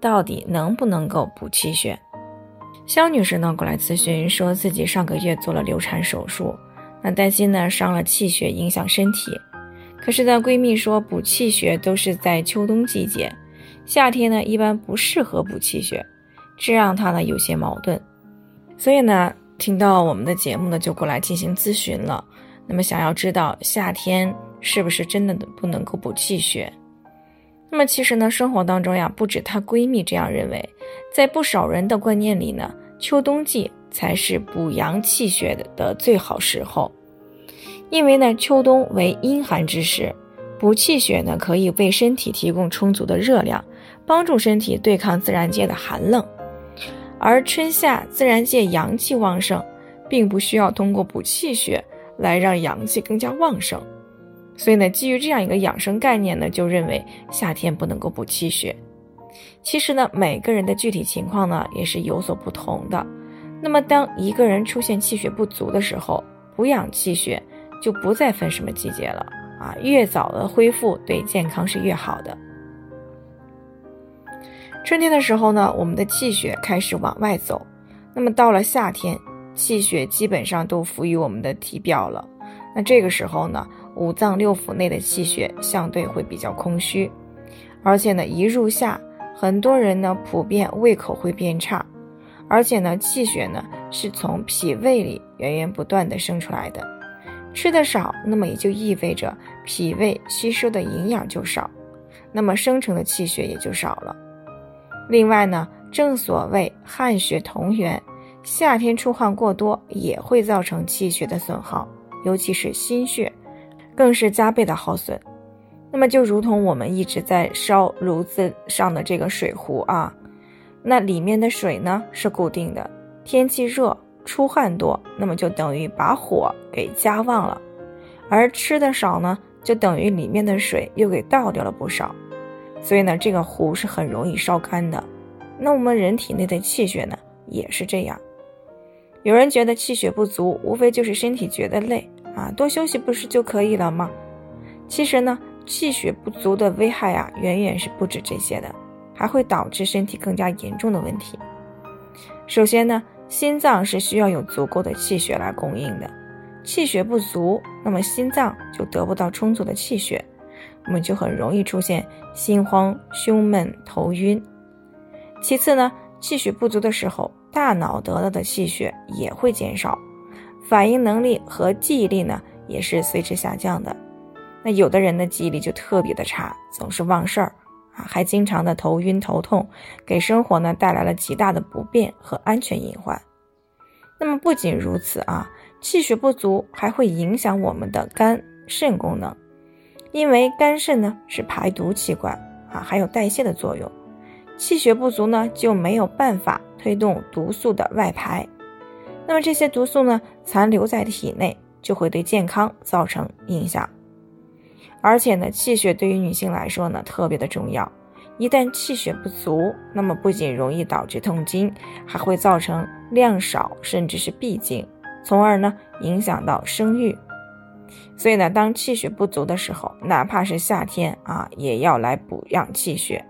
到底能不能够补气血？肖女士呢过来咨询，说自己上个月做了流产手术，那担心呢伤了气血，影响身体。可是呢，闺蜜说补气血都是在秋冬季节，夏天呢一般不适合补气血，这让她呢有些矛盾。所以呢，听到我们的节目呢，就过来进行咨询了。那么想要知道夏天是不是真的不能够补气血？那么其实呢，生活当中呀，不止她闺蜜这样认为，在不少人的观念里呢，秋冬季才是补阳气血的的最好时候。因为呢，秋冬为阴寒之时，补气血呢，可以为身体提供充足的热量，帮助身体对抗自然界的寒冷。而春夏自然界阳气旺盛，并不需要通过补气血来让阳气更加旺盛。所以呢，基于这样一个养生概念呢，就认为夏天不能够补气血。其实呢，每个人的具体情况呢也是有所不同的。那么，当一个人出现气血不足的时候，补养气血就不再分什么季节了啊，越早的恢复对健康是越好的。春天的时候呢，我们的气血开始往外走，那么到了夏天，气血基本上都浮于我们的体表了。那这个时候呢？五脏六腑内的气血相对会比较空虚，而且呢，一入夏，很多人呢普遍胃口会变差，而且呢，气血呢是从脾胃里源源不断的生出来的，吃的少，那么也就意味着脾胃吸收的营养就少，那么生成的气血也就少了。另外呢，正所谓汗血同源，夏天出汗过多也会造成气血的损耗，尤其是心血。更是加倍的耗损，那么就如同我们一直在烧炉子上的这个水壶啊，那里面的水呢是固定的，天气热出汗多，那么就等于把火给加旺了，而吃的少呢，就等于里面的水又给倒掉了不少，所以呢，这个壶是很容易烧干的。那我们人体内的气血呢也是这样，有人觉得气血不足，无非就是身体觉得累。啊，多休息不是就可以了吗？其实呢，气血不足的危害啊，远远是不止这些的，还会导致身体更加严重的问题。首先呢，心脏是需要有足够的气血来供应的，气血不足，那么心脏就得不到充足的气血，我们就很容易出现心慌、胸闷、头晕。其次呢，气血不足的时候，大脑得到的气血也会减少。反应能力和记忆力呢，也是随之下降的。那有的人的记忆力就特别的差，总是忘事儿啊，还经常的头晕头痛，给生活呢带来了极大的不便和安全隐患。那么不仅如此啊，气血不足还会影响我们的肝肾功能，因为肝肾呢是排毒器官啊，还有代谢的作用，气血不足呢就没有办法推动毒素的外排。那么这些毒素呢，残留在体内，就会对健康造成影响。而且呢，气血对于女性来说呢，特别的重要。一旦气血不足，那么不仅容易导致痛经，还会造成量少甚至是闭经，从而呢影响到生育。所以呢，当气血不足的时候，哪怕是夏天啊，也要来补养气血。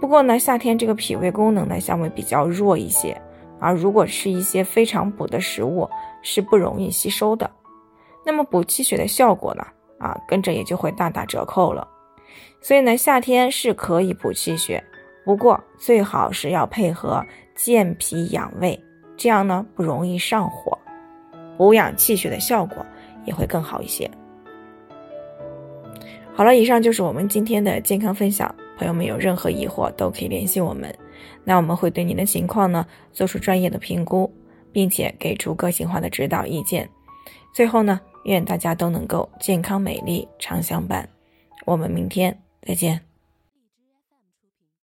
不过呢，夏天这个脾胃功能呢，相对比较弱一些。而如果吃一些非常补的食物，是不容易吸收的，那么补气血的效果呢？啊，跟着也就会大打折扣了。所以呢，夏天是可以补气血，不过最好是要配合健脾养胃，这样呢不容易上火，补养气血的效果也会更好一些。好了，以上就是我们今天的健康分享，朋友们有任何疑惑都可以联系我们。那我们会对您的情况呢做出专业的评估，并且给出个性化的指导意见。最后呢，愿大家都能够健康美丽常相伴。我们明天再见。